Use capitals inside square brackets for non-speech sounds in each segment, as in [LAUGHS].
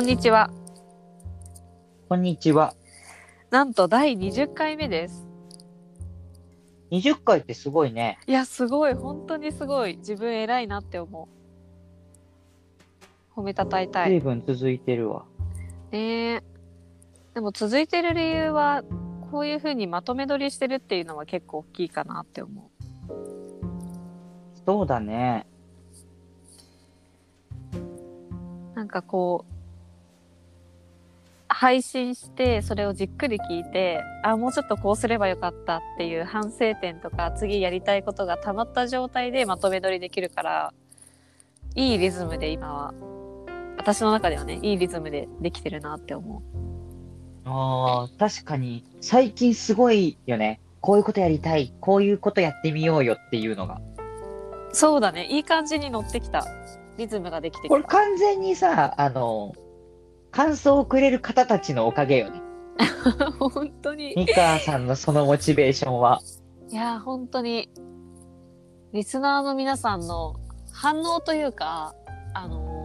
こんにちは。こんにちは。なんと第20回目です。20回ってすごいね。いや、すごい。本当にすごい。自分偉いなって思う。褒めたたえたい。随分続いてるわ。ねえ。でも続いてる理由は、こういう風にまとめ撮りしてるっていうのは結構大きいかなって思う。そうだね。なんかこう、配信して、それをじっくり聞いて、あ、もうちょっとこうすればよかったっていう反省点とか、次やりたいことが溜まった状態でまとめ撮りできるから、いいリズムで今は、私の中ではね、いいリズムでできてるなって思ああ、確かに、最近すごいよね。こういうことやりたい。こういうことやってみようよっていうのが。う。そうだね、いい感じに乗ってきた。リズムができてこれきた。完全にさ、あの、感想をくれる方たちのおかげよね。[LAUGHS] 本当に。ミカさんのそのモチベーションは。いやー本当にリスナーの皆さんの反応というかあのー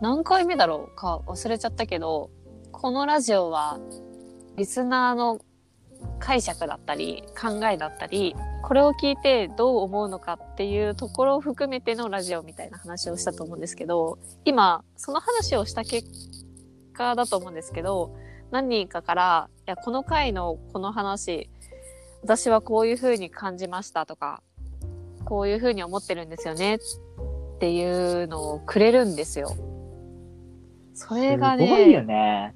何回目だろうか忘れちゃったけどこのラジオはリスナーの解釈だったり考えだったりこれを聞いてどう思うのかっていうところを含めてのラジオみたいな話をしたと思うんですけど今その話をした結果だと思うんですけど何人かから「いやこの回のこの話私はこういう風に感じましたとか、こういう風に思ってるんですよねっていうのをくれるんですよ。それがすごいよね、ね。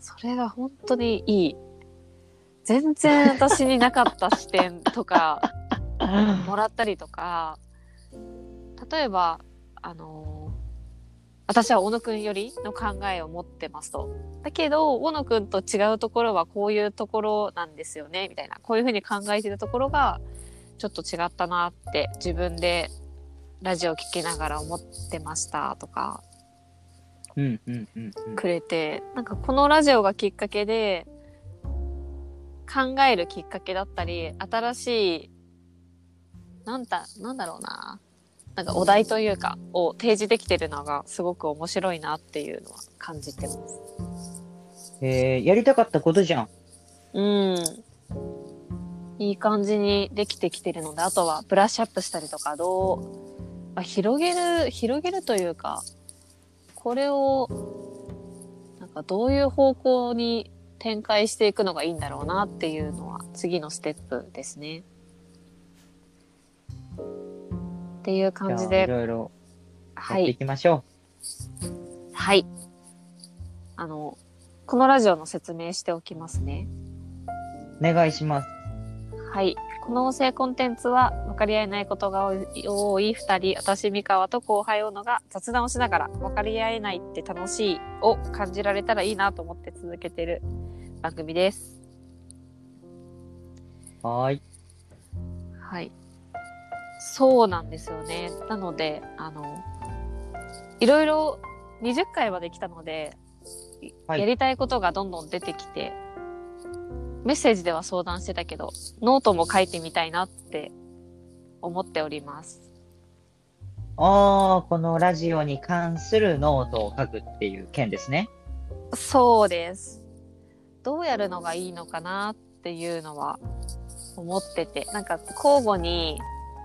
それが本当にいい。全然私になかった視点とかもらったりとか、例えば、あの私は小野くんよりの考えを持ってますと。だけど、小野くんと違うところはこういうところなんですよね、みたいな。こういうふうに考えてたところが、ちょっと違ったなって自分でラジオ聞きながら思ってましたとかうんうんうんうん。くれて、なんかこのラジオがきっかけで考えるきっかけだったり、新しい、なんだ、なんだろうな。なんかお題というか、を提示できてるのがすごく面白いなっていうのは感じてます。えー、やりたかったことじゃん。うん。いい感じにできてきてるので、あとはブラッシュアップしたりとか、どう、まあ、広げる、広げるというか、これを、なんかどういう方向に展開していくのがいいんだろうなっていうのは次のステップですね。っていう感じじゃあいで、ろいろはいやってい。きましょはい。あの、このラジオの説明しておきますね。う。お願いします。はい。この音声コンテンツは分かり合えないことが多い多い二人、私、三河と後輩小野が雑談をしながら分かり合えないって楽しいを感じられたらいいなと思って続けてる番組です。はーい。はい。そうなんですよね。なので、あの、いろいろ20回はできたので、はいやりたいことがどんどん出てきて、メッセージでは相談してたけど、ノートも書いてみたいなって思っております。ああ、このラジオに関するノートを書くっていう件ですね。そうです。どうやるのがいいのかなっていうのは思ってて、なんか交互に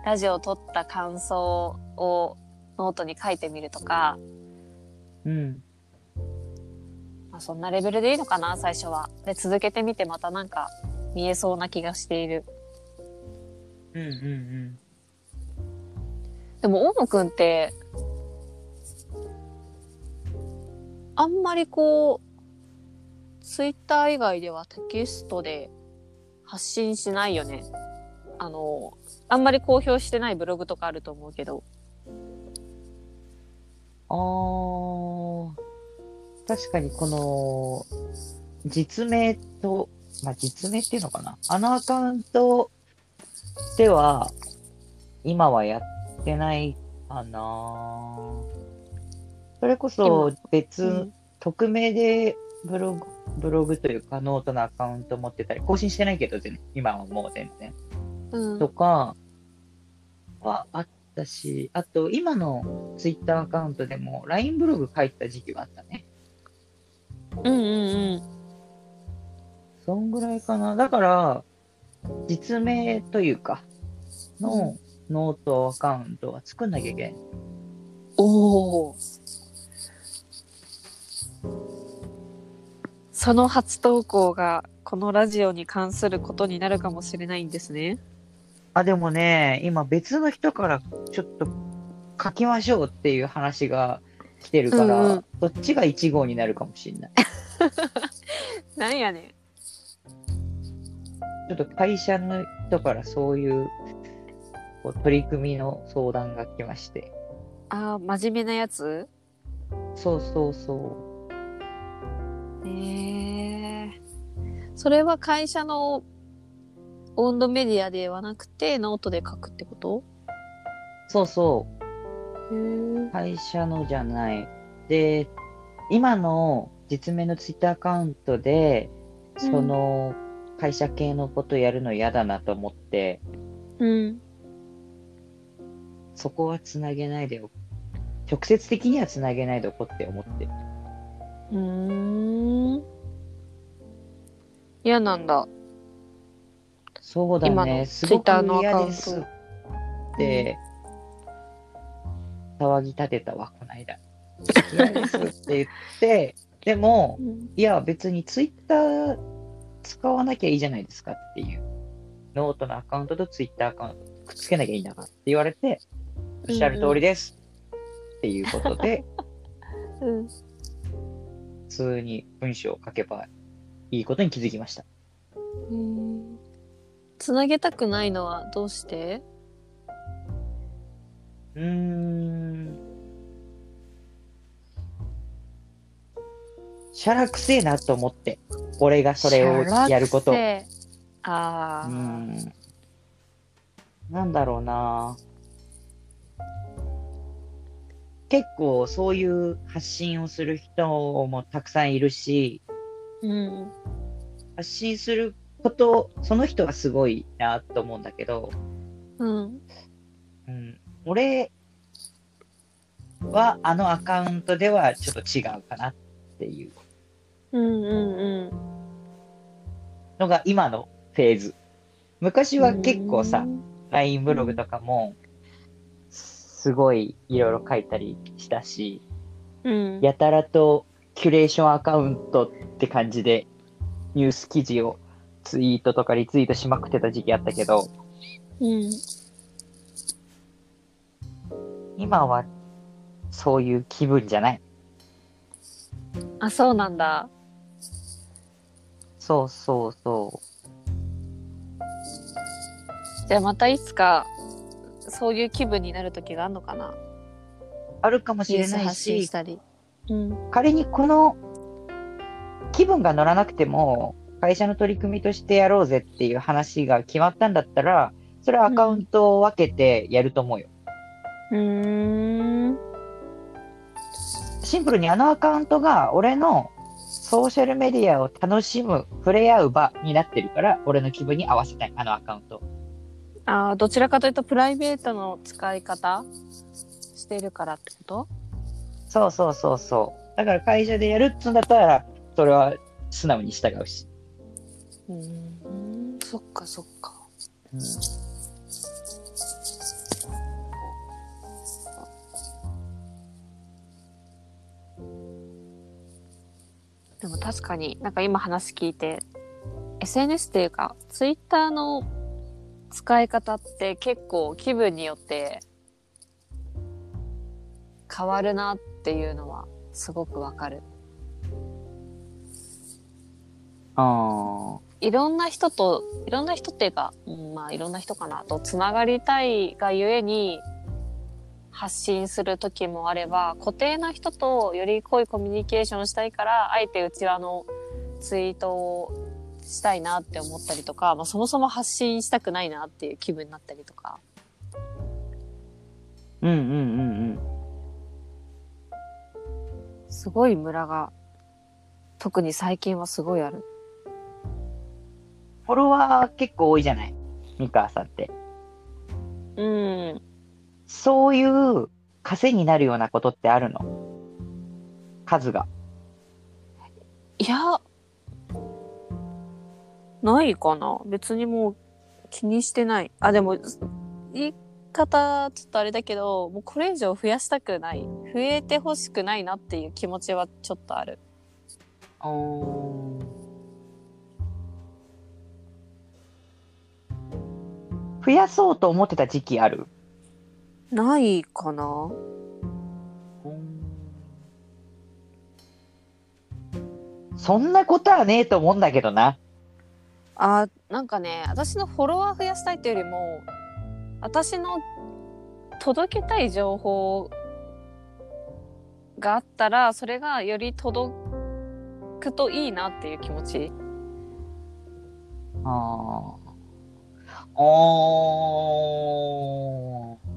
ラジオを撮った感想をノートに書いてみるとか、うん。まあ、そんなレベルでいいのかな、最初は。で、続けてみてまたなんか見えそうな気がしている。うんうんうん。でも、大野くんって、あんまりこう、ツイッター以外ではテキストで発信しないよね。あの、あんまり公表してないブログとかあると思うけど。あー、確かにこの、実名と、まあ、実名っていうのかな？あのアカウントでは、今はやってないかな。それこそ別、うん匿名でブログ、ブログというかノートのアカウント持ってたり、更新してないけど、今はもう全然。うんとかはあったし、あと今のツイッターアカウントでも LINE ブログ書いた時期はあったね。うんうんうん。そんぐらいかな。だから、実名というか、のノートアカウントは作んなきゃいけない。おお。その初投稿がこのラジオに関することになるかもしれないんですね。あ、でもね、今別の人からちょっと書きましょうっていう話が来てるから、うんうんそっちが1号になるかもしれない。[LAUGHS] なんやねちょっと会社の人からそういうこう取り組みの相談が来まして。ん。ああ、真面目なやつ？そうそうそへえそれは会社の温度メディアではなくてノートで書くってこと？う。そうそう。会社のじゃない。で、今の実名のツイッターアカウントで、その会社系のことやるの嫌だなと思って、うん。そこはつなげないでお直接的にはつなげないでおこうって思ってる。うーん。嫌なんだ。そうだね。すごく Twitter のアカウント嫌ですって、騒ぎ立てたわ、この間。嫌ですって言って、でも、いや、別にツイッター使わなきゃいいじゃないですかっていう。ノートのアカウントとツイッターアカウントくっつけなきゃいいんだからって言われて、おっしゃる通りです。っていうことで、うん。普通に文章を書けばいいことに気づきました。うんつなげたくないのはどうして？うーん。しゃらくせえなと思って、俺がそれをやること。ああ、ん。なんだろうな。結構そういう発信をする人もたくさんいるし、うん。発信すること、その人はすごいなと思うんだけど、うん。うん、俺はあのアカウントではちょっと違うかなっていううんうんうん。のが今のフェーズ。昔は結構さ、LINE ブログとかもすごいいろいろ書いたりしたし、うん。やたらとキュレーションアカウントって感じでニュース記事をツイートとかリツイートしまくってた時期あったけど、うん。今はそういう気分じゃない。あ、そうなんだ。そうそうそう。じゃあまたいつか、そういう気分になる時があるのかなあるかもしれないしし、たり。うん。仮にこの気分が乗らなくても、会社の取り組みとしてやろうぜっていう話が決まったんだったら、それはアカウントを分けてやると思うよ。うーん。シンプルにあのアカウントが俺のソーシャルメディアを楽しむ、触れ合う場になってるから、俺の気分に合わせたい、あのアカウント。あーどちらかというとプライベートの使い方してるからってこと？そうそうそうそう。だから会社でやるっつうんだったら、それは素直に従うし。うーん。そっかそっか。うんでも確かになんか今話聞いて SNS っていうか Twitter の使い方って結構気分によって変わるなっていうのはすごくわかる。あいろんな人といろんな人っていうか、うんまあいろんな人かなとつながりたいがゆえに発信する時もあれば固定な人とより濃いコミュニケーションしたいからあえてうちわのツイートをしたいなって思ったりとか、まあ、そもそも発信したくないなっていう気分になったりとかうんうんうんうん。すごいムラが特に最近はすごいある。フォロワー結構多いじゃない？三河さんって。うんそういう稼になるようなことってあるの？数が。いや、ないかな。別にもう気にしてない。あ、でも、言い方ちょっとあれだけど、もうこれ以上増やしたくない。増えてほしくないなっていう気持ちはちょっとある。おー増やそうと思ってた時期ある？ないかなそんなことはねえと思うんだけどな。あ、なんかね、私のフォロワー増やしたいっていうよりも、私の届けたい情報があったら、それがより届くといいなっていう気持ち。ああ。お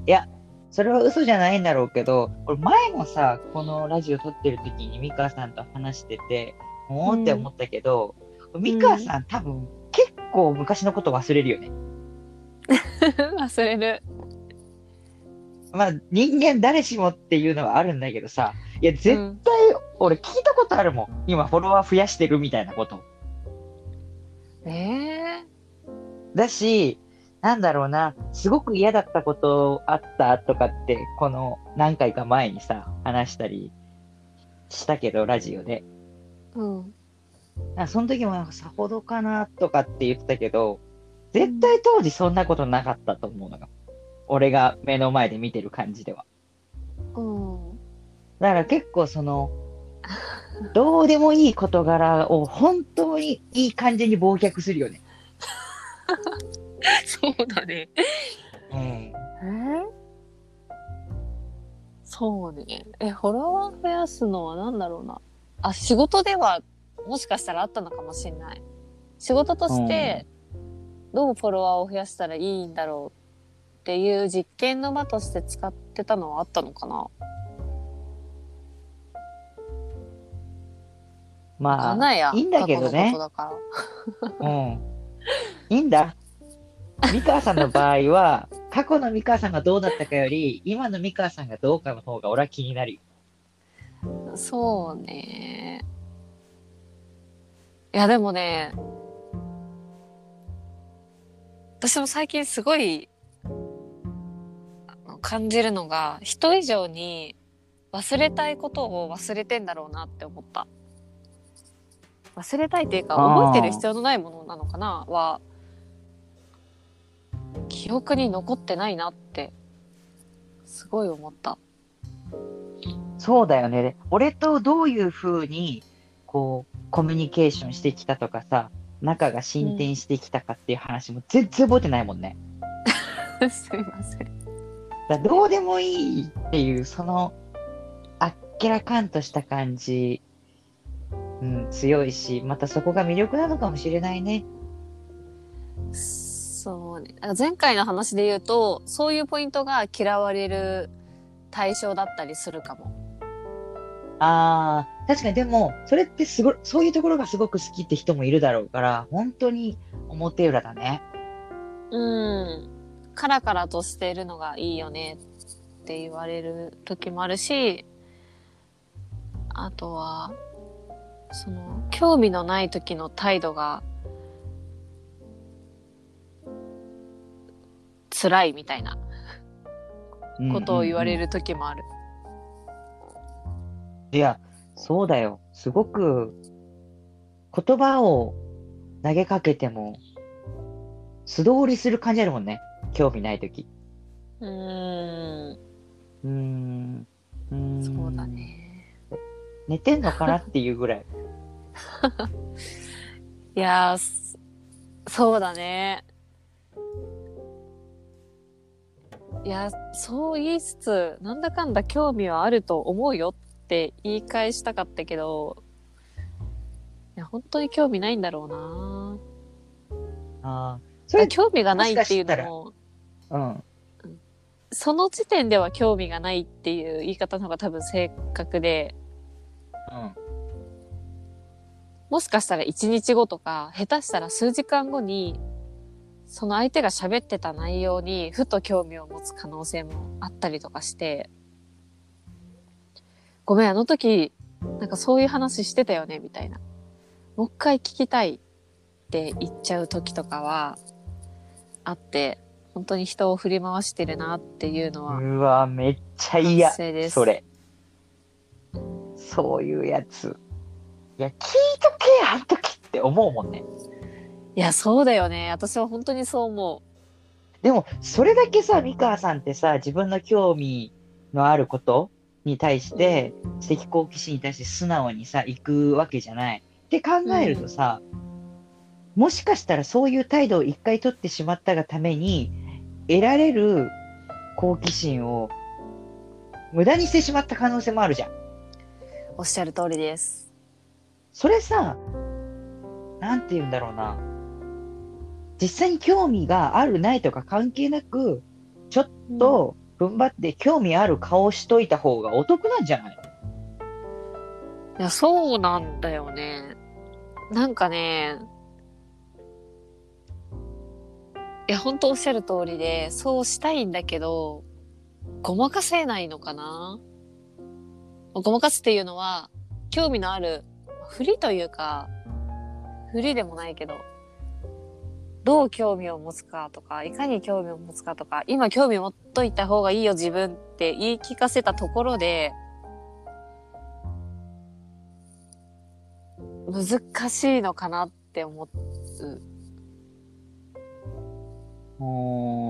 ー。いや、それは嘘じゃないんだろうけど、俺前もさ、このラジオ撮ってる時に美川さんと話してて、おーって思ったけど、美川さん多分結構昔のこと忘れるよね。[LAUGHS] 忘れる。まあ人間誰しもっていうのはあるんだけどさ、いや絶対うん俺聞いたことあるもん。今フォロワー増やしてるみたいなこと。ええだし、なんだろうな、すごく嫌だったことあったとかって、この何回か前にさ、話したりしたけど、ラジオで。うん。あその時もなんかさほどかなとかって言ってたけど、絶対当時そんなことなかったと思うのよ。俺が目の前で見てる感じでは。うん。だから結構その、どうでもいい事柄を本当にいい感じに忘却するよね。[LAUGHS] [LAUGHS] そうだね。うん。えそうね。え、フォロワー増やすのは何だろうな。あ、仕事ではもしかしたらあったのかもしれない。仕事として、どうフォロワーを増やしたらいいんだろうっていう実験の場として使ってたのはあったのかな。まあ。いいんだけどね。うん。いいんだ。三川さんの場合は、[LAUGHS] 過去の三川さんがどうだったかより、今の三川さんがどうかの方が俺は気になるよ。そうね。いや、でもね、私も最近すごい感じるのが、人以上に忘れたいことを忘れてんだろうなって思った。忘れたいっていうか、覚えてる必要のないものなのかなは、記憶に残ってないなって、すごい思った。そうだよね。俺とどういう風に、こう、コミュニケーションしてきたとかさ、仲が進展してきたかっていう話も全然覚えてないもんね。[LAUGHS] すいません。だどうでもいいっていう、その、あっけらかんとした感じ、うん、強いし、またそこが魅力なのかもしれないね。そうね。前回の話で言うと、そういうポイントが嫌われる対象だったりするかも。ああ、確かにでも、それってすごい、そういうところがすごく好きって人もいるだろうから、本当に表裏だね。うん。カラカラとしているのがいいよねって言われる時もあるし、あとは、その、興味のない時の態度が、辛いみたいなことを言われる。る時もある。いや、そうだよ。すごく、言葉を投げかけても、素通りする感じあるもんね。興味ないとき。うーん。うーん。うーんそうだ。ね。寝てんのかなっていうぐらい。[LAUGHS] いやそうだね。いや、そう言いつつ、なんだかんだ興味はあると思うよって言い返したかったけど、いや、本当に興味ないんだろうなああ。それ、興味がないっていうのも、うん。その時点では興味がないっていう言い方の方が多分正確で、うん。もしかしたら1日後とか、下手したら数時間後に、その相手が喋ってた内容にふと興味を持つ可能性もあったりとかして、ごめん、あの時、なんかそういう話してたよね、みたいな。もう一回聞きたいって言っちゃう時とかはあって、本当に人を振り回してるなっていうのはうわ、めっちゃ嫌。それ。そういうやつ。いや、聞いとけや、あん時って思うもんね。いや、そうだよね。私は本当にそう思でも、それだけさ、三河さんってさ、自分の興味のあることに対して、知的好奇心に対して素直にさ、行くわけじゃない。って考えるとさ、もしかしたらそういう態度を一回取ってしまったがために、得られる好奇心を無駄にしてしまった可能性もあるじゃん。う。おっしゃる通りです。それさ、なんて言うんだろうな。実際に興味があるないとか関係なく、ちょっと踏ん張って興味ある顔しといた方がお得なんじゃない？いや、そうなんだよね。なんかね、いや、本当おっしゃる通りで、そうしたいんだけど、ごまかせないのかな？ごまかすっていうのは、興味のある、ふりというか、ふりでもないけど、どう興味を持つかとか、いかに興味を持つかとか、今興味を持っといた方がいいよ自分って言い聞かせたところで、難しいのかなって思う。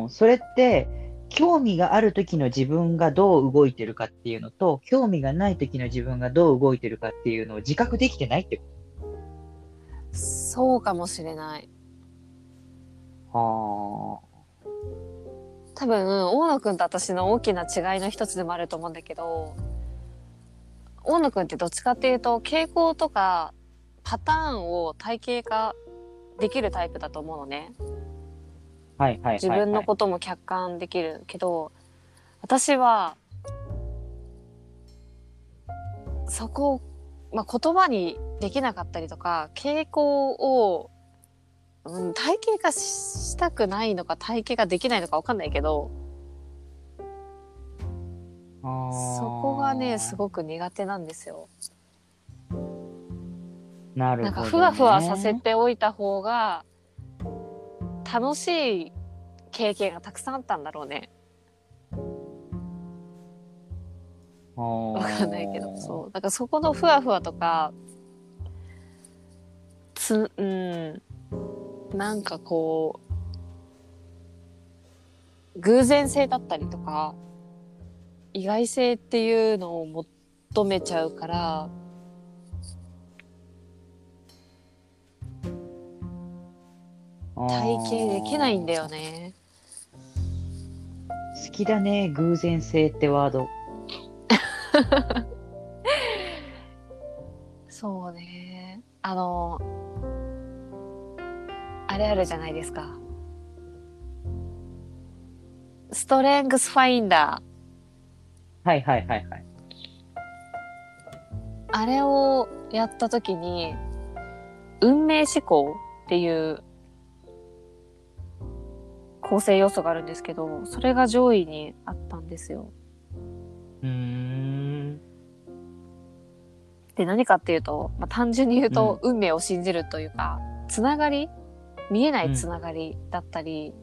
それって、興味がある時の自分がどう動いてるかっていうのと、興味がない時の自分がどう動いてるかっていうのを自覚できてないってこそうかもしれない。と多分、大野くんと私の大きな違いの一つでもあると思うんだけど、大野くんってどっちかっていうと、傾向とかパターンを体系化できるタイプだと思うのね。はいはいはい、はい。自分のことも客観できるけど、私は、そこを、まあ、言葉にできなかったりとか、傾向を、うん、体系化ししたくないのか体系化できないのかわかんないけど、そこがね、すごく苦手なんですよ。なるほど、ね。なんかふわふわさせておいた方が、楽しい経験がたくさんあったんだろうね。わわかんないけど、そう。だからそこのふわふわとか、つ、うん、なんかこう、偶然性だったりとか、意外性っていうのを求めちゃうから、体系できないんだよね。好きだね、偶然性ってワード。[LAUGHS] そうね。あの、あれあるじゃないですか。ストレングスファインダー。はいはいはいはい。あれをやったときに、運命思考っていう構成要素があるんですけど、それが上位にあったんですよ。うーん。で、何かっていうと、まあ、単純に言うと、運命を信じるというか、つながり見えないつながりだったり、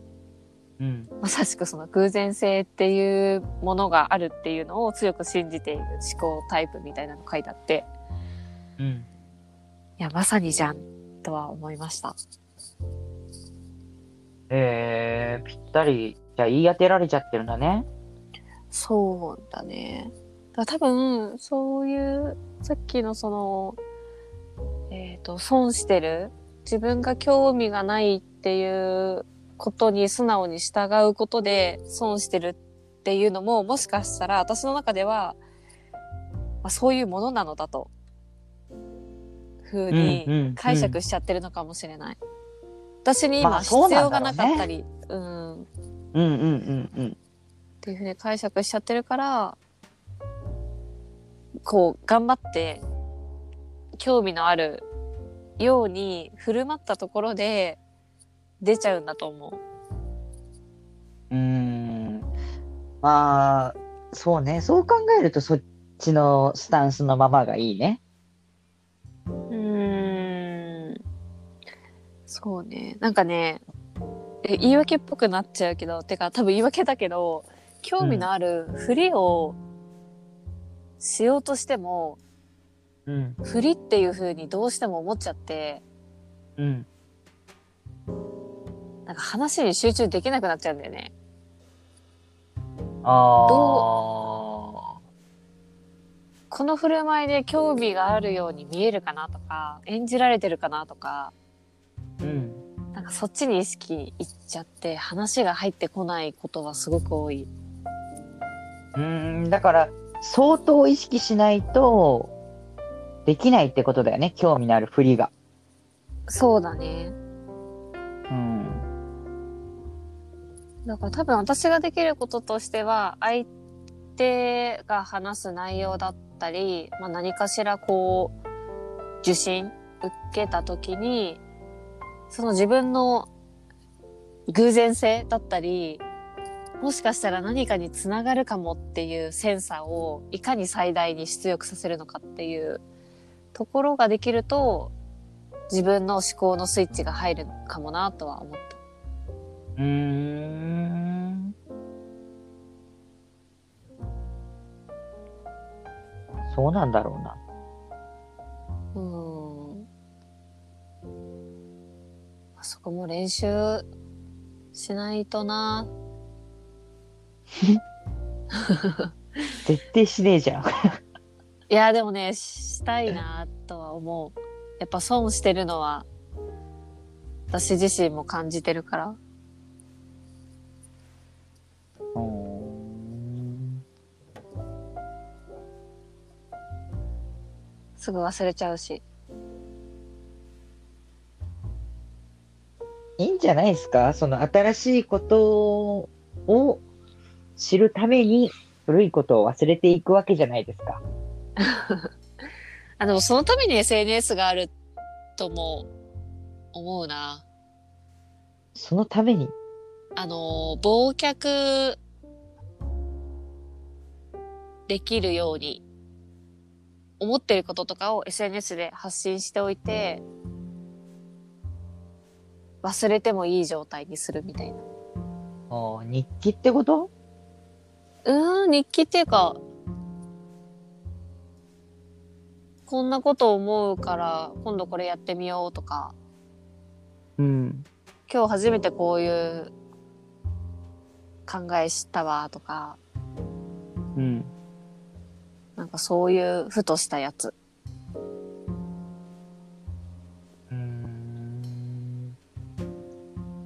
うん。まさしくその偶然性っていうものがあるっていうのを強く信じている思考タイプみたいなの書いてあって、うん。いや、まさにじゃんとは思いました。えー、ぴったり。じゃあ言い当てられちゃってるんだね。そうだね。だ多分、そういう、さっきのその、えっ、と、損してる自分が興味がないっていうことに素直に従うことで損してるっていうのも、もしかしたら私の中では、まあ、そういうものなのだと、ふううんうんうんに解釈しちゃってるのかもしれない。私に今必まあそうなん要がだろうねなかったり、うん、うんうんうんうん。っていうふうに解釈しちゃってるからこう頑張って興味のあるように振る舞ったところで出ちゃうんだと思う。うーん。まあ、そうね。そう考えるとそっちのスタンスのままがいいね。うーそうね。なんかね、え言い訳っぽくなっちゃうけど、てか多分言い訳だけど、興味のあるふりをしようとしても、うん。ふりっていう風にどうしても思っちゃって、うん。なんか話に集中できなくなっちゃうんだよね。ああ。この振る舞いで興味があるように見えるかなとか、演じられてるかなとか、うん。なんかそっちに意識いっちゃって話が入ってこないことはすごく多い。うーん、だから、相当意識しないと、できないってことだよね、興味のあるふりが。そうだね。うん。だから多分私ができることとしては、相手が話す内容だったり、まあ、何かしらこう、受信受けた時に、その自分の偶然性だったり、もしかしたら何かにつながるかもっていうセンサーをいかに最大に出力させるのかっていうところができると、自分の思考のスイッチが入るかもなとは思った。うーん。そうなんだろうな。うん。あそこも練習しないとな。[LAUGHS] 絶対しねえじゃん。[LAUGHS] いや、でもね、したいなとは思う。やっぱ損してるのは、私自身も感じてるから。うーんすぐ忘れちゃうし。いいんじゃないですか？その新しいことを知るために古いことを忘れていくわけじゃないですか。[LAUGHS] あ、でもそのために SNS があるとも思うな。そのために？あの、忘却できるように、思ってることとかを SNS で発信しておいて、忘れてもいい状態にするみたいな。あー日記ってこと？うーん、日記っていうか、こんなこと思うから、今度これやってみようとか、うん。今日初めてこういう考えしたわとか、うん。なんかそういうふとしたやつ。うーん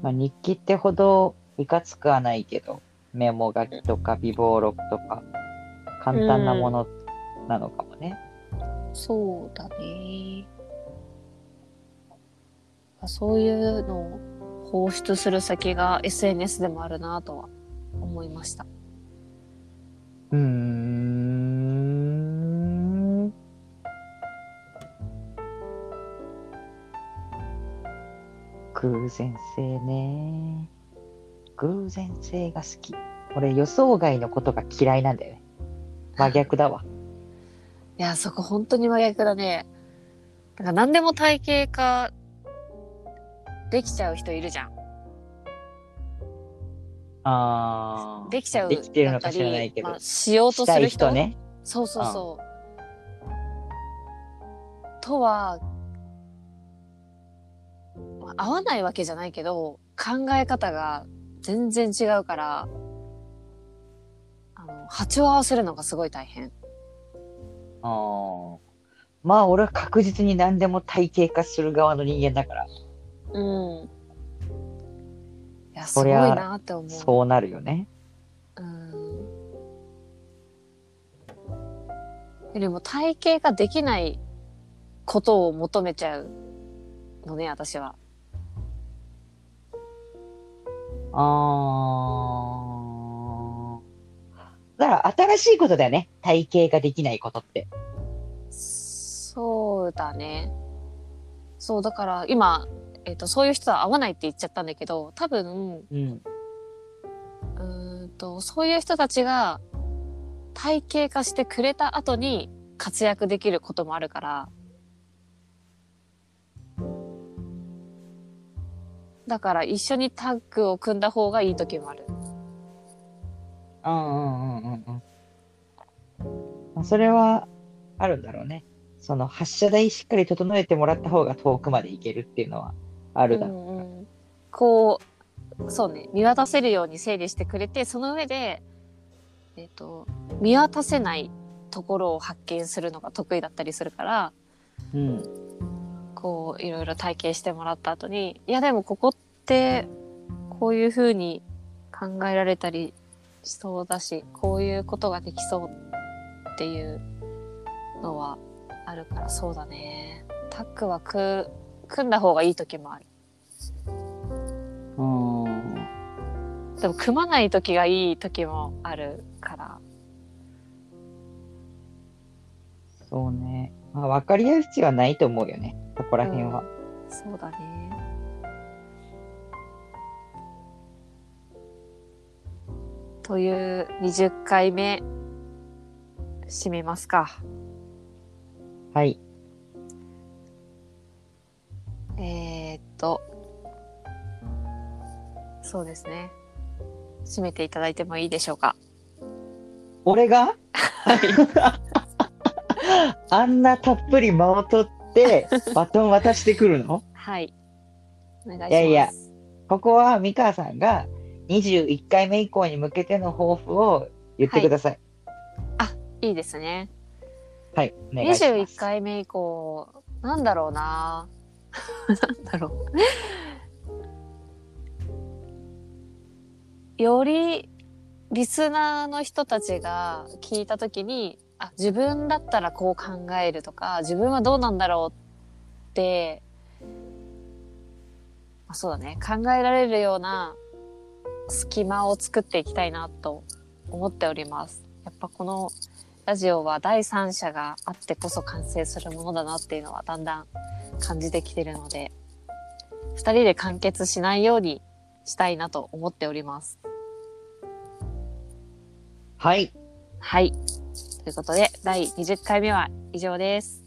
まあ、日記ってほどいかつくはないけど、メモ書きとか微暴録とか、簡単なものなのかもね。そうだね。そういうのを放出する先が SNS でもあるなとは思いました。うん。偶然性ね。偶然性が好き。俺予想外のことが嫌いなんだよね。真逆だわ。いや、そこ本当に真逆だね。だから何でも体系化できちゃう人いるじゃん。あーできちゃうできてるのか知らないけどまあ、しようとする人？人ね。そうそうそう。とは、まあ合わないわけじゃないけど、考え方が全然違うから、あの、波長を合わせるのがすごい大変。あーまあ俺は確実に何でも体系化する側の人間だから、うん。いや、すごいなって思う。そうなるよね。うん。でも体系ができないことを求めちゃうのね、私は。あーだから新しいことだよね。体系ができないことって。そうだね。そう、だから今、えっ、と、そういう人は合わないって言っちゃったんだけど、多分、うん。うーんと、そういう人たちが体系化してくれた後に活躍できることもあるから、だから一緒にタッグを組んだ方がいい時もある。うんうんうんうんうん。まあ、それはあるんだろうね。その発射台しっかり整えてもらった方が遠くまで行けるっていうのはあるだろう。うんうんこうそうね見渡せるように整理してくれてその上で、えっと見渡せないところを発見するのが得意だったりするからうん。こういろいろ体験してもらった後にいやでもここってこういうふうに考えられたりしそうだしこういうことができそうっていうのはあるからそうだねタッグはく組んだ方がいい時もあるうん。でも組まない時がいい時もあるからそうね。まあ、分かり合う必要はないと思うよね。そこら辺は。そうだねという20回目締めますか。はい。えー、っとそうですね。締めていただいてもいいでしょうか。俺が？[LAUGHS] あんなたっぷり間を取って、バトン渡してくるの？はい。お願いします。いやいやここは三川さんが21回目以降に向けての抱負を言ってください。い。いですね。はい、お願いします。21回目以降なんだろうな。なんだろう。[LAUGHS] よりリスナーの人たちが聞いた時にあ自分だったらこう考えるとか自分はどうなんだろうってあそうだね。考えられるような隙間を作っていきたいなと思っております。やっぱこのラジオは第三者があってこそ完成するものだなっていうのはだんだん感じてきてるので、二人で完結しないようにしたいなと思っております。はい、はい。ということで、第20回目は以上です。